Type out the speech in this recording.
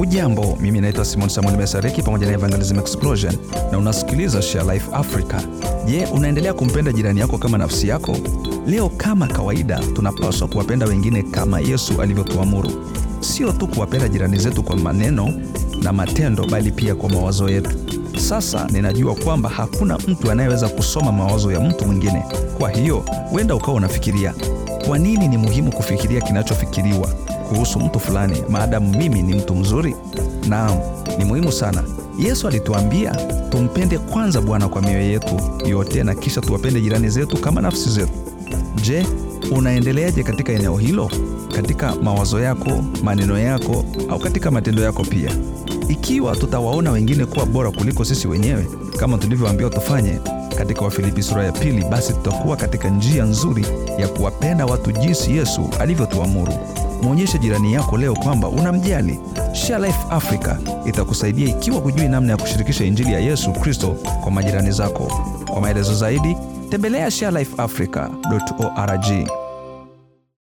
Hujambo, mimi naitwa Simon Samuel Mesareki pamoja na Evangelism Explosion na unasikiliza Share Life Africa. Je, unaendelea kumpenda jirani yako kama nafsi yako? Leo kama kawaida, tunapaswa kuwapenda wengine kama Yesu alivyotuamuru, sio tu kuwapenda jirani zetu kwa maneno na matendo, bali pia kwa mawazo yetu. Sasa ninajua kwamba hakuna mtu anayeweza kusoma mawazo ya mtu mwingine. Kwa hiyo huenda ukawa unafikiria kwa nini ni muhimu kufikiria kinachofikiriwa kuhusu mtu fulani maadamu mimi ni mtu mzuri? Naam, ni muhimu sana. Yesu alituambia tumpende kwanza Bwana kwa mioyo yetu yote na kisha tuwapende jirani zetu kama nafsi zetu. Je, unaendeleaje katika eneo hilo? Katika mawazo yako, maneno yako au katika matendo yako pia? Ikiwa tutawaona wengine kuwa bora kuliko sisi wenyewe kama tulivyoambiwa tufanye katika Wafilipi sura ya pili, basi tutakuwa katika njia nzuri ya kuwapenda watu jinsi Yesu alivyotuamuru. Mwonyeshe jirani yako leo kwamba unamjali. Share Life Africa itakusaidia ikiwa hujui namna ya kushirikisha injili ya Yesu Kristo kwa majirani zako. Kwa maelezo zaidi, tembelea sharelifeafrica.org.